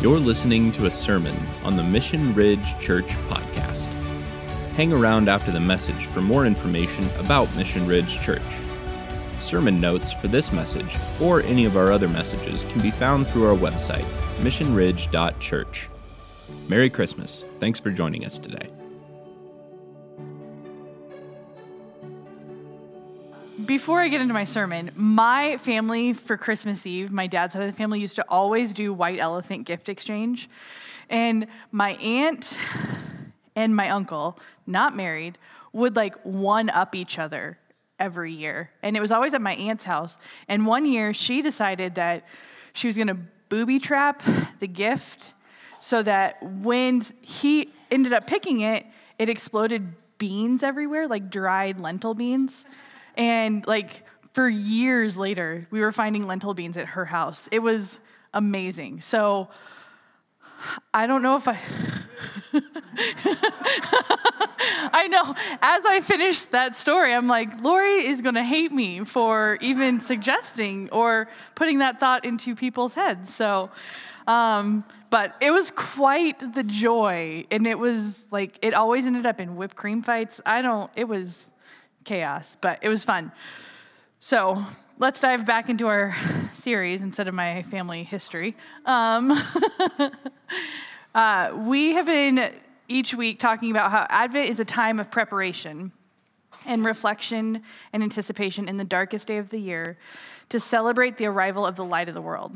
You're listening to a sermon on the Mission Ridge Church podcast. Hang around after the message for more information about Mission Ridge Church. Sermon notes for this message or any of our other messages can be found through our website, missionridge.church. Merry Christmas. Thanks for joining us today. Before I get into my sermon, my family for Christmas Eve, my dad's side of the family used to always do white elephant gift exchange. And my aunt and my uncle, not married, would like one up each other every year. And it was always at my aunt's house. And one year she decided that she was going to booby trap the gift so that when he ended up picking it, it exploded beans everywhere, like dried lentil beans. And like for years later, we were finding lentil beans at her house. It was amazing. So I don't know if I. I know. As I finished that story, I'm like, Lori is going to hate me for even suggesting or putting that thought into people's heads. So, um, but it was quite the joy. And it was like, it always ended up in whipped cream fights. I don't, it was chaos, but it was fun. So let's dive back into our series instead of my family history. Um, uh, we have been each week talking about how Advent is a time of preparation and reflection and anticipation in the darkest day of the year to celebrate the arrival of the light of the world.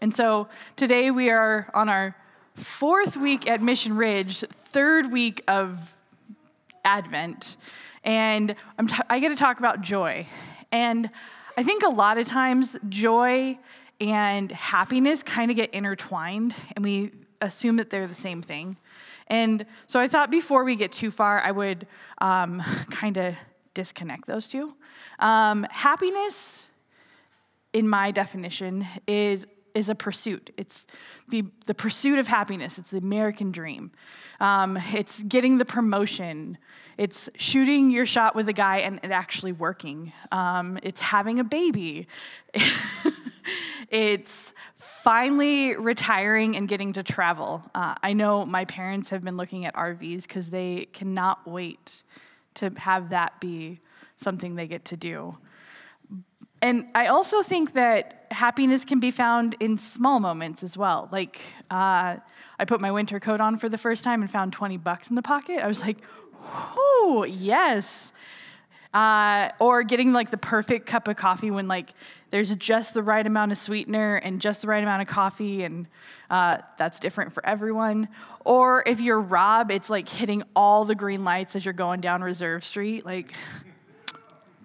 And so today we are on our fourth week at Mission Ridge, third week of Advent and t- i get to talk about joy. And I think a lot of times joy and happiness kind of get intertwined, and we assume that they're the same thing. And so I thought before we get too far, I would um, kind of disconnect those two. Um, happiness, in my definition, is is a pursuit. It's the, the pursuit of happiness. It's the American dream. Um, it's getting the promotion. It's shooting your shot with a guy and it actually working. Um, it's having a baby. it's finally retiring and getting to travel. Uh, I know my parents have been looking at RVs because they cannot wait to have that be something they get to do. And I also think that happiness can be found in small moments as well. Like, uh, I put my winter coat on for the first time and found 20 bucks in the pocket. I was like, oh, yes. Uh, or getting like the perfect cup of coffee when like there's just the right amount of sweetener and just the right amount of coffee, and uh, that's different for everyone. Or if you're Rob, it's like hitting all the green lights as you're going down Reserve Street, like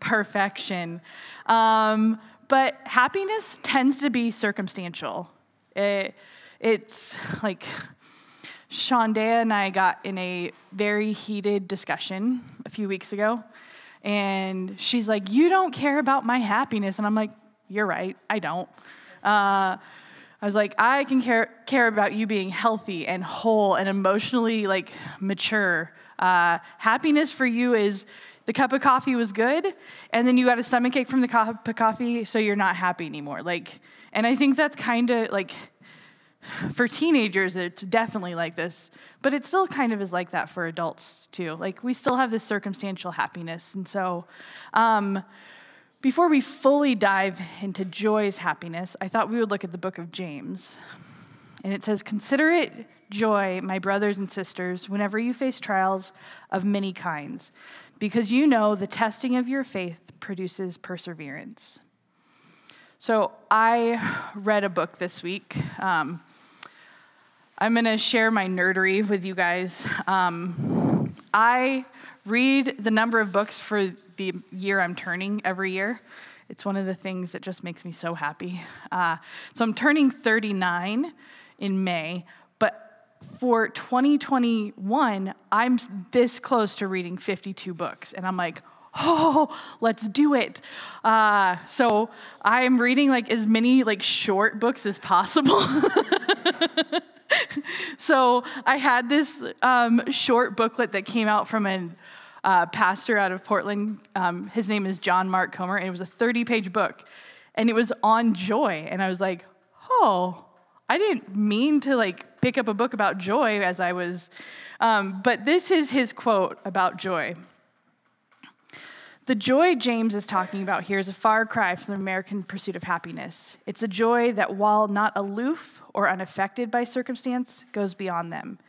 perfection. Um, but happiness tends to be circumstantial. It, it's like Shonda and I got in a very heated discussion a few weeks ago. And she's like, You don't care about my happiness. And I'm like, You're right, I don't. Uh, I was like, I can care, care about you being healthy and whole and emotionally like mature. Uh, happiness for you is the cup of coffee was good, and then you got a stomach ache from the cup of coffee, so you're not happy anymore. Like, and I think that's kind of like for teenagers, it's definitely like this, but it still kind of is like that for adults too. Like, we still have this circumstantial happiness. And so, um, before we fully dive into joy's happiness, I thought we would look at the book of James. And it says, Consider it joy, my brothers and sisters, whenever you face trials of many kinds, because you know the testing of your faith produces perseverance. So, I read a book this week. Um, I'm going to share my nerdery with you guys. Um, I read the number of books for the year I'm turning every year. It's one of the things that just makes me so happy. Uh, so I'm turning 39 in May, for 2021, I'm this close to reading 52 books. And I'm like, oh let's do it uh, so i'm reading like as many like short books as possible so I had this um, short booklet that came out from a uh, pastor out of Portland. Um, his name is John Mark Comer, and it was a 30 page book. And it was on joy. And I was like, oh, I didn't mean to like pick up a book about joy as I was, um, but this is his quote about joy. The joy James is talking about here is a far cry from the American pursuit of happiness. It's a joy that, while not aloof or unaffected by circumstance, goes beyond them.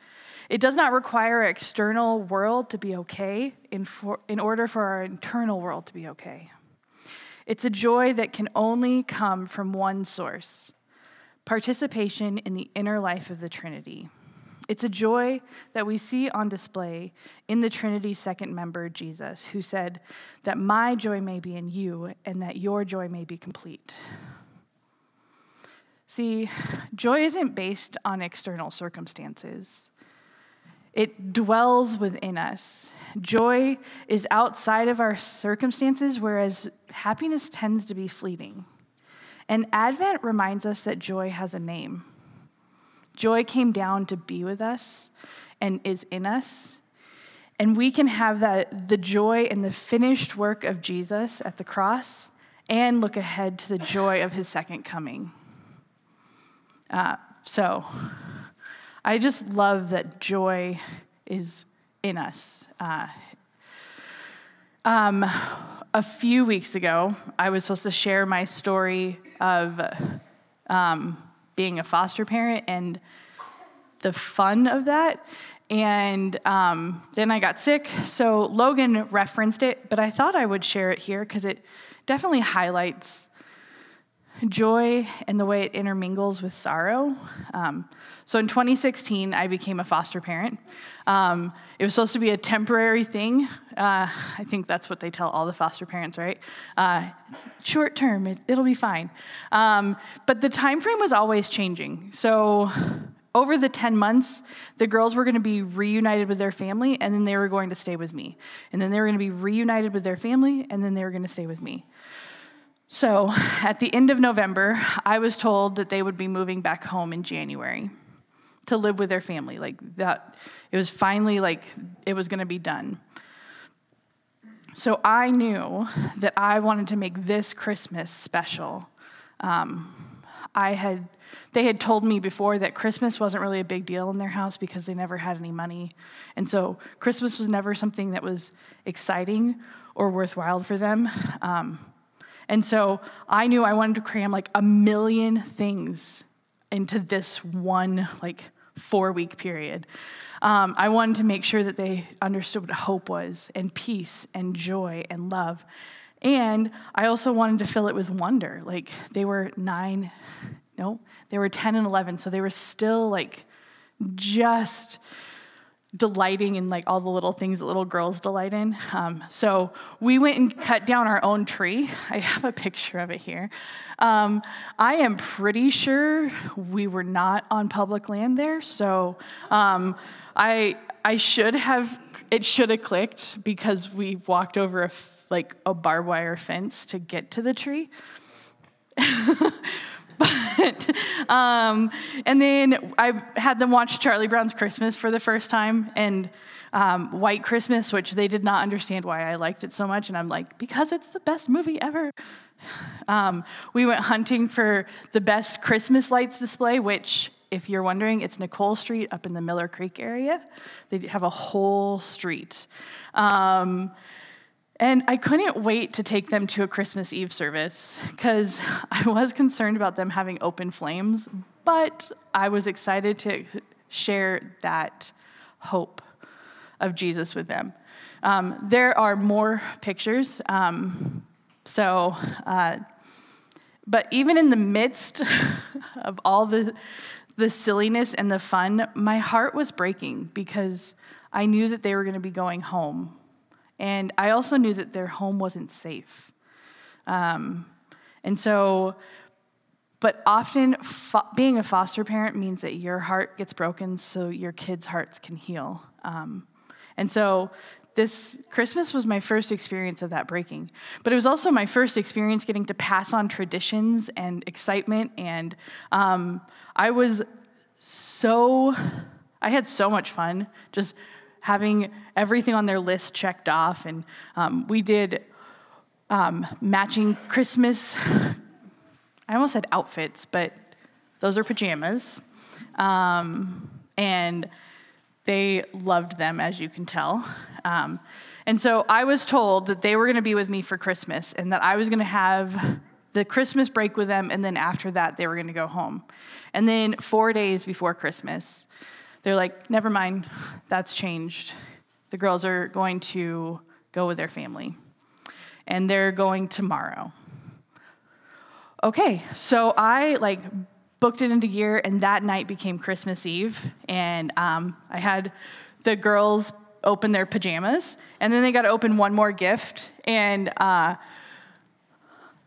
It does not require our external world to be okay in, for, in order for our internal world to be okay. It's a joy that can only come from one source participation in the inner life of the Trinity. It's a joy that we see on display in the Trinity's second member, Jesus, who said, That my joy may be in you and that your joy may be complete. See, joy isn't based on external circumstances. It dwells within us. Joy is outside of our circumstances, whereas happiness tends to be fleeting. And Advent reminds us that joy has a name. Joy came down to be with us and is in us. And we can have that the joy in the finished work of Jesus at the cross and look ahead to the joy of his second coming. Uh, so I just love that joy is in us. Uh, um, a few weeks ago, I was supposed to share my story of um, being a foster parent and the fun of that. And um, then I got sick, so Logan referenced it, but I thought I would share it here because it definitely highlights joy and the way it intermingles with sorrow. Um, so in 2016, I became a foster parent. Um, it was supposed to be a temporary thing. Uh, I think that's what they tell all the foster parents, right? Uh, short term, it, will be fine. Um, but the time frame was always changing. So over the 10 months, the girls were going to be reunited with their family, and then they were going to stay with me. And then they were going to be reunited with their family, and then they were going to stay with me. So at the end of November, I was told that they would be moving back home in January to live with their family. Like that, it was finally like it was going to be done. So I knew that I wanted to make this Christmas special. Um, I had, they had told me before that Christmas wasn't really a big deal in their house because they never had any money. And so Christmas was never something that was exciting or worthwhile for them. Um, and so I knew I wanted to cram like a million things into this one like four week period. Um, I wanted to make sure that they understood what hope was, and peace, and joy, and love. And I also wanted to fill it with wonder. Like they were nine, no, they were 10 and 11, so they were still like just delighting in like all the little things that little girls delight in. Um, so we went and cut down our own tree. I have a picture of it here. Um, I am pretty sure we were not on public land there. So um, I I should have it should have clicked because we walked over a like a barbed wire fence to get to the tree. but um, and then I had them watch Charlie Brown's Christmas for the first time and um, White Christmas, which they did not understand why I liked it so much, and I'm like because it's the best movie ever. Um, we went hunting for the best Christmas lights display, which if you're wondering, it's Nicole Street up in the Miller Creek area. They have a whole street. Um, and I couldn't wait to take them to a Christmas Eve service because I was concerned about them having open flames, but I was excited to share that hope of Jesus with them. Um, there are more pictures. Um, so, uh, but even in the midst of all the, the silliness and the fun, my heart was breaking because I knew that they were going to be going home and I also knew that their home wasn't safe. Um, and so, but often fo- being a foster parent means that your heart gets broken so your kids' hearts can heal. Um, and so, this Christmas was my first experience of that breaking. But it was also my first experience getting to pass on traditions and excitement. And um, I was so, I had so much fun just having everything on their list checked off. And um, we did um, matching Christmas, I almost said outfits, but Those are pajamas. Um, and they loved them, as you can tell. Um, and so I was told that they were going to be with me for Christmas and that I was going to have the Christmas break with them, and then after that, they were going to go home. And then four days before Christmas, they're like, never mind, that's changed. The girls are going to go with their family, and they're going tomorrow. Okay, so I like booked it into gear, and that night became Christmas Eve, and um, I had the girls open their pajamas, and then they got to open one more gift, and uh,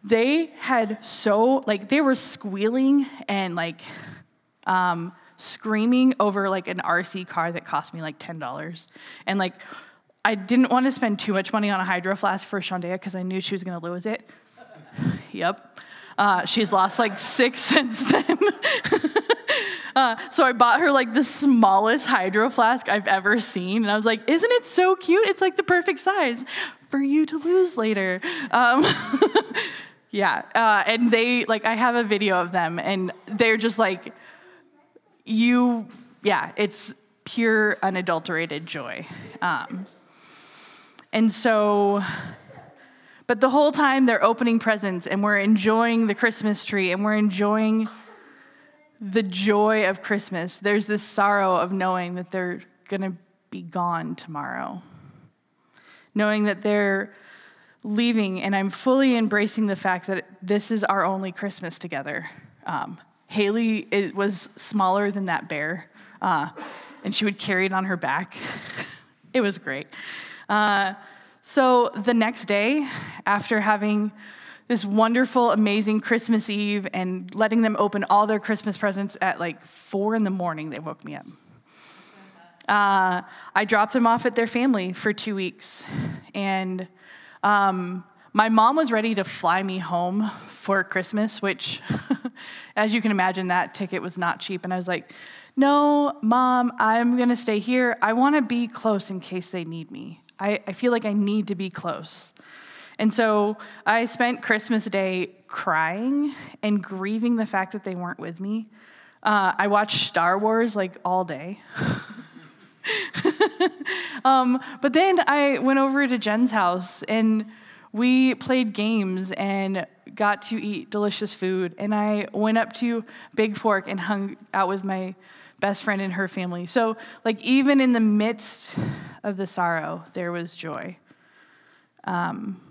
they had so like they were squealing and like um, screaming over like an RC car that cost me like ten dollars, and like I didn't want to spend too much money on a hydro flask for Shondea because I knew she was gonna lose it. yep, uh, she's lost like six since then. Uh, so I bought her like the smallest hydro flask I've ever seen, and I was like, "Isn't it so cute? It's like the perfect size for you to lose later." Um, Yeah, uh, and they like I have a video of them, and they're just like, you, yeah, it's pure unadulterated joy, um, and so. But the whole time they're opening presents and we're enjoying the Christmas tree and we're enjoying the joy of Christmas. There's this sorrow of knowing that they're going to be gone tomorrow. Knowing that they're leaving, and I'm fully embracing the fact that this is our only Christmas together. Um, Haley it was smaller than that bear, uh, and she would carry it on her back. it was great. Uh, so the next day, after having this wonderful, amazing Christmas Eve and letting them open all their Christmas presents at like four in the morning, they woke me up. Uh, I dropped them off at their family for two weeks, and um, my mom was ready to fly me home for Christmas, which, as you can imagine, that ticket was not cheap. And I was like, no, mom, I'm going to stay here. I want to be close in case they need me. I, I feel like I need to be close. And so I spent Christmas Day crying and grieving the fact that they weren't with me. Uh, I watched Star Wars like all day. um, but then I went over to Jen's house and we played games and got to eat delicious food. And I went up to Bigfork and hung out with my best friend and her family. So, like, even in the midst of the sorrow, there was joy. Um,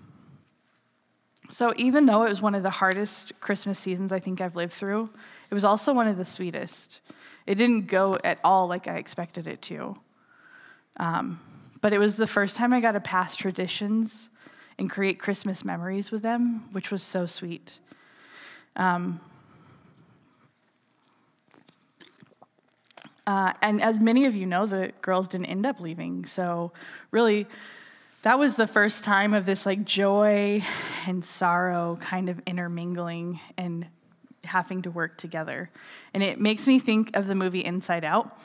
so, even though it was one of the hardest Christmas seasons I think I've lived through, it was also one of the sweetest. It didn't go at all like I expected it to. Um, but it was the first time I got to pass traditions and create Christmas memories with them, which was so sweet. Um, uh, and as many of you know, the girls didn't end up leaving. So, really, that was the first time of this like joy and sorrow kind of intermingling and having to work together. And it makes me think of the movie Inside Out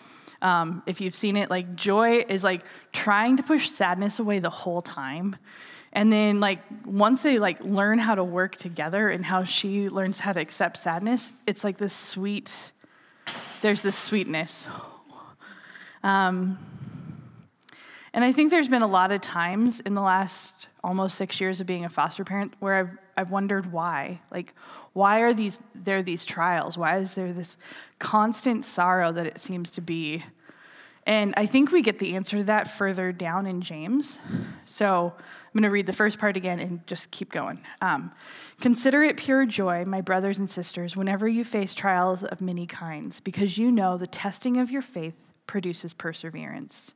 um, if you've seen it, like joy is like trying to push sadness away the whole time. And then like once they like learn how to work together and how she learns how to accept sadness, it's like this sweet, there's this sweetness. Um, and I think there's been a lot of times in the last almost six years of being a foster parent where I've, I've wondered why. Like, why are these there are these trials? Why is there this constant sorrow that it seems to be? And I think we get the answer to that further down in James. So I'm going to read the first part again and just keep going. Um, Consider it pure joy, my brothers and sisters, whenever you face trials of many kinds, because you know the testing of your faith produces perseverance.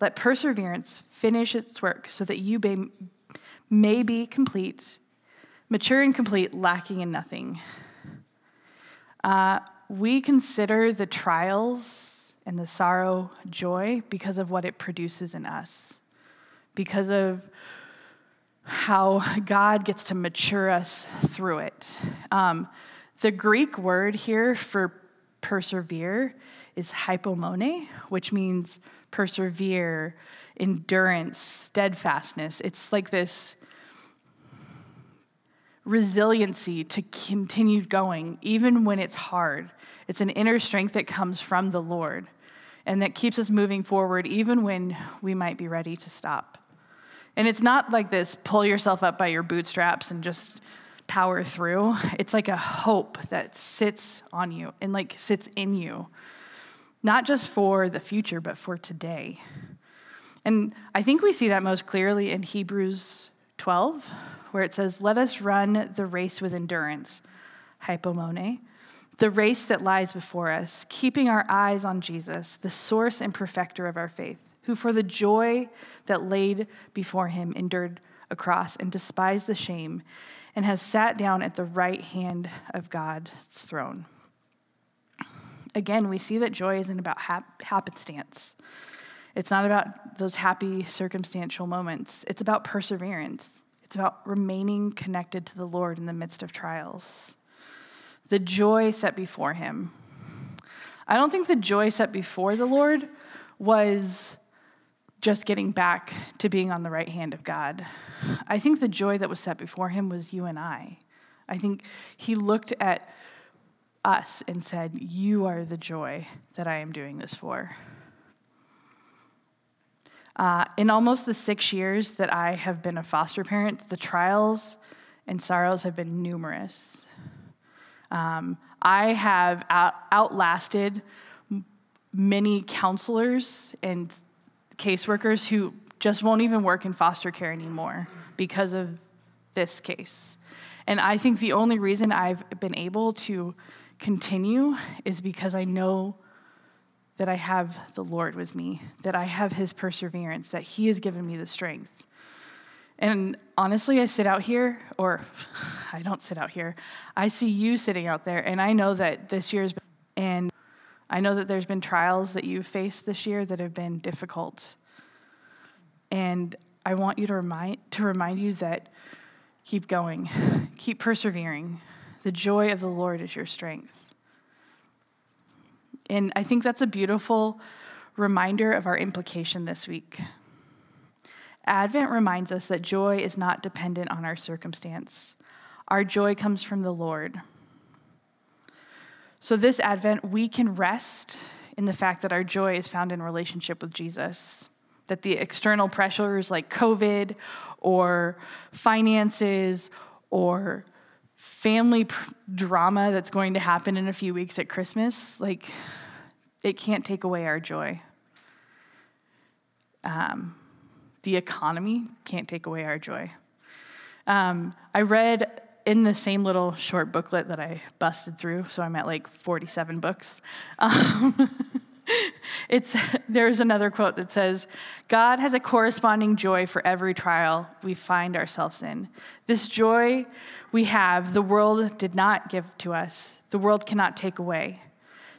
Let perseverance finish its work so that you may, may be complete mature and complete, lacking in nothing. Uh, we consider the trials and the sorrow joy because of what it produces in us, because of how God gets to mature us through it. Um, the Greek word here for persevere is hypomone, which means persevere, endurance, steadfastness. It's like this resiliency to continue going, even when it's hard. It's an inner strength that comes from the Lord and that keeps us moving forward even when we might be ready to stop. And it's not like this pull yourself up by your bootstraps and just power through. It's like a hope that sits on you and like sits in you, not just for the future, but for today. And I think we see that most clearly in Hebrews 12, where it says, Let us run the race with endurance, hypomone, the race that lies before us, keeping our eyes on Jesus, the source and perfecter of our faith, who for the joy that laid before him endured a cross and despised the shame, and has sat down at the right hand of God's throne. Again, we see that joy isn't about hap- happenstance. It's not about those happy circumstantial moments. It's about perseverance. It's about remaining connected to the Lord in the midst of trials. The joy set before him. I don't think the joy set before the Lord was just getting back to being on the right hand of God. I think the joy that was set before him was you and I. I think he looked at us and said, You are the joy that I am doing this for. Uh, in almost the six years that I have been a foster parent, the trials and sorrows have been numerous. Um, I have out- outlasted many counselors and caseworkers who just won't even work in foster care anymore because of this case. And I think the only reason I've been able to continue is because I know that I have the Lord with me, that I have his perseverance, that he has given me the strength. And honestly, I sit out here, or I don't sit out here, I see you sitting out there, and I know that this year's been, and I know that there's been trials that you've faced this year that have been difficult. And I want you to remind, to remind you that keep going, keep persevering. The joy of the Lord is your strength. And I think that's a beautiful reminder of our implication this week. Advent reminds us that joy is not dependent on our circumstance. Our joy comes from the Lord. So, this Advent, we can rest in the fact that our joy is found in relationship with Jesus, that the external pressures like COVID or finances or family pr- drama that's going to happen in a few weeks at Christmas, like, it can't take away our joy. Um, the economy can't take away our joy. Um, I read in the same little short booklet that I busted through, so I'm at like 47 books. Um, it's there's another quote that says, "God has a corresponding joy for every trial we find ourselves in. This joy we have, the world did not give to us. The world cannot take away.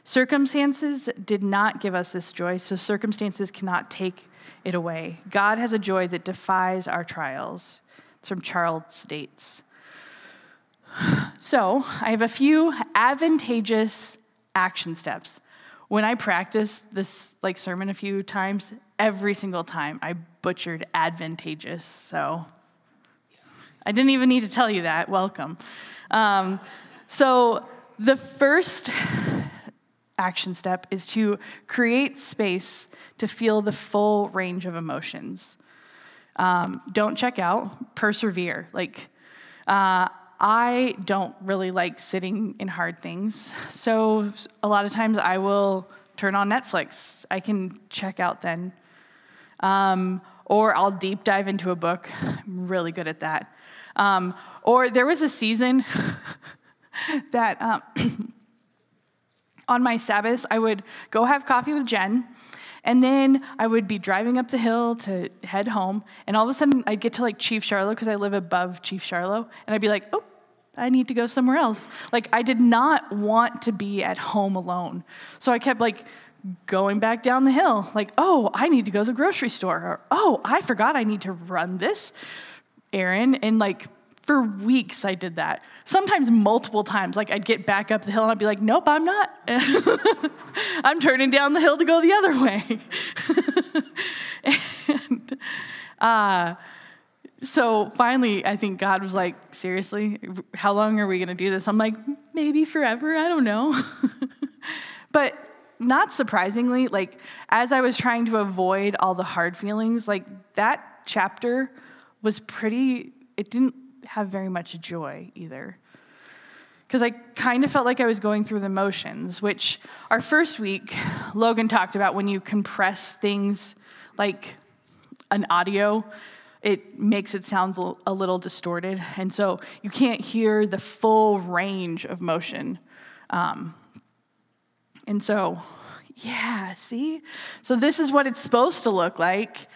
Circumstances did not give us this joy, so circumstances cannot take it away. God has a joy that defies our trials." It's from Charles Dates. So, I have a few advantageous action steps. When I practiced this like sermon a few times, every single time I butchered advantageous. So, I didn't even need to tell you that. Welcome. Um, so, the first action step is to create space to feel the full range of emotions. Um, don't check out, persevere. Like, uh, I don't really like sitting in hard things. So a lot of times I will turn on Netflix. I can check out then. Um, or I'll deep dive into a book. I'm really good at that. Um, or there was a season that um, on my Sabbath, I would go have coffee with Jen. And then I would be driving up the hill to head home, and all of a sudden I'd get to like Chief Charlo because I live above Chief Charlo, and I'd be like, oh, I need to go somewhere else. Like, I did not want to be at home alone. So I kept like going back down the hill, like, oh, I need to go to the grocery store. Or, oh, I forgot I need to run this errand. And like, for weeks I did that. Sometimes multiple times. Like, I'd get back up the hill and I'd be like, nope, I'm not. I'm turning down the hill to go the other way. and, uh, so finally, I think God was like, seriously, how long are we going to do this? I'm like, maybe forever. I don't know. But not surprisingly, like as I was trying to avoid all the hard feelings, like that chapter was pretty, it didn't have very much joy either. Because I kind of felt like I was going through the motions, which our first week, Logan talked about when you compress things like an audio, it makes it sound a little distorted. And so you can't hear the full range of motion. Um, and so, yeah, see? So this is what it's supposed to look like.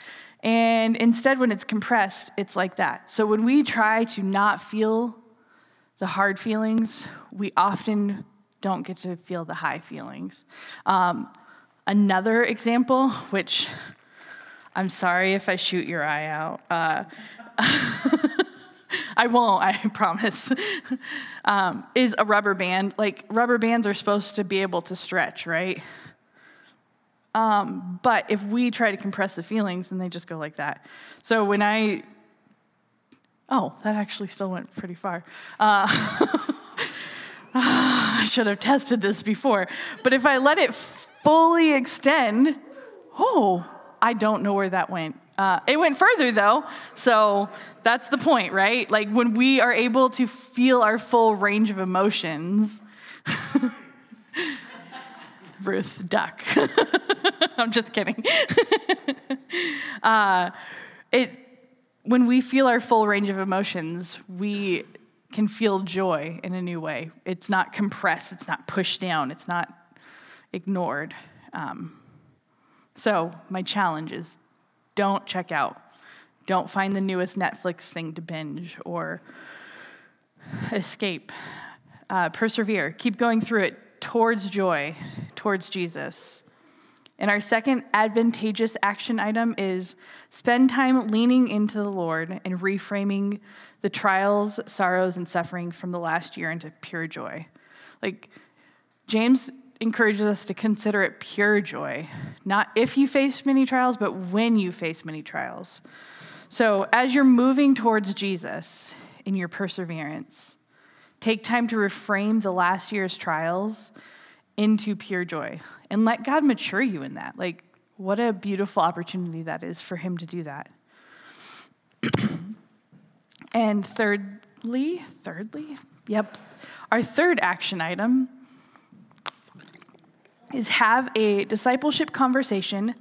And instead, when it's compressed, it's like that. So when we try to not feel the hard feelings, we often don't get to feel the high feelings. Um, another example, which I'm sorry if I shoot your eye out. Uh, I won't, I promise. um, is a rubber band. Like, rubber bands are supposed to be able to stretch, right? Um, but if we try to compress the feelings, then they just go like that. So when I, oh, that actually still went pretty far. Uh, I should have tested this before. But if I let it fully extend, oh, I don't know where that went. Uh, it went further though, so that's the point, right? Like when we are able to feel our full range of emotions. Ruth, duck. I'm just kidding. uh, it, when we feel our full range of emotions, we can feel joy in a new way. It's not compressed, it's not pushed down, it's not ignored. Um, so, my challenge is don't check out. Don't find the newest Netflix thing to binge or escape. Uh, persevere. Keep going through it towards joy, towards Jesus. And our second advantageous action item is spend time leaning into the Lord and reframing the trials, sorrows, and suffering from the last year into pure joy. Like, James encourages us to consider it pure joy, not if you face many trials, but when you face many trials. So, as you're moving towards Jesus in your perseverance, take time to reframe the last year's trials into pure joy and let God mature you in that. Like, what a beautiful opportunity that is for Him to do that. and thirdly, thirdly, yep, our third action item is have a discipleship conversation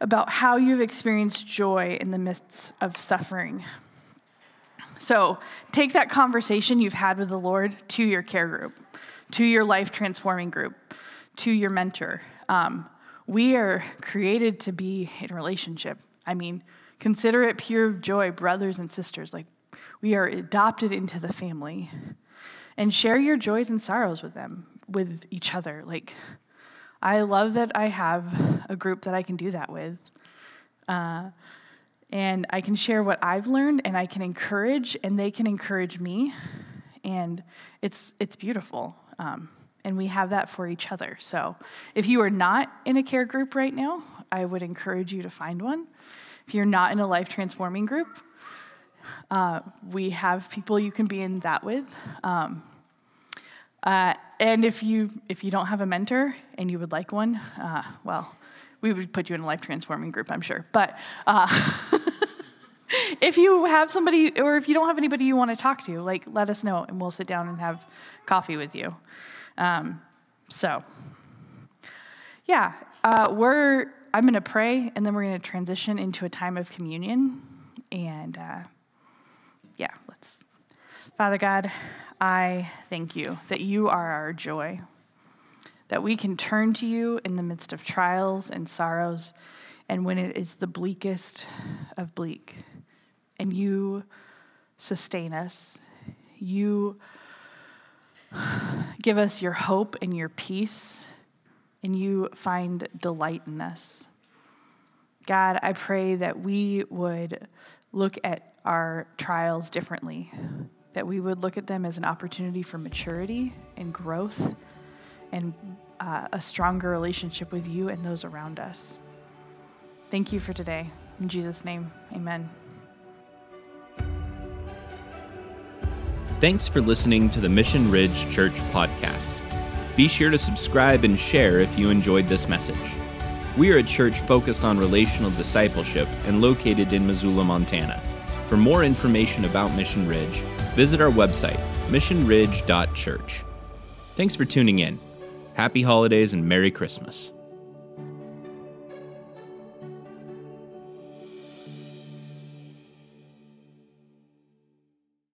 about how you've experienced joy in the midst of suffering. So take that conversation you've had with the Lord to your care group, to your life transforming group, to your mentor. Um, we are created to be in relationship. I mean, consider it pure joy, brothers and sisters. Like, we are adopted into the family. And share your joys and sorrows with them, with each other. Like, I love that I have a group that I can do that with. Uh, and I can share what I've learned and I can encourage and they can encourage me. And it's, it's beautiful. Um, and we have that for each other. So if you are not in a care group right now, I would encourage you to find one. If you're not in a life transforming group, uh, we have people you can be in that with. Um, uh, and if you if you don't have a mentor and you would like one, uh, well, we would put you in a life transforming group, I'm sure. But uh, if you have somebody, or if you don't have anybody you want to talk to, like let us know, and we'll sit down and have coffee with you. Um, so, yeah, uh, we're. I'm going to pray, and then we're going to transition into a time of communion. And uh, yeah, let's. Father God, I thank you that you are our joy, that we can turn to you in the midst of trials and sorrows, and when it is the bleakest of bleak, and you sustain us. You give us your hope and your peace, and you find delight in us. God, I pray that we would look at our trials differently that we would look at them as an opportunity for maturity and growth and uh, a stronger relationship with you and those around us. Thank you for today. In Jesus' name, amen. Thanks for listening to the Mission Ridge Church podcast. Be sure to subscribe and share if you enjoyed this message. We are a church focused on relational discipleship and located in Missoula, Montana. For more information about Mission Ridge, visit our website, missionridge.church. Thanks for tuning in. Happy holidays and Merry Christmas.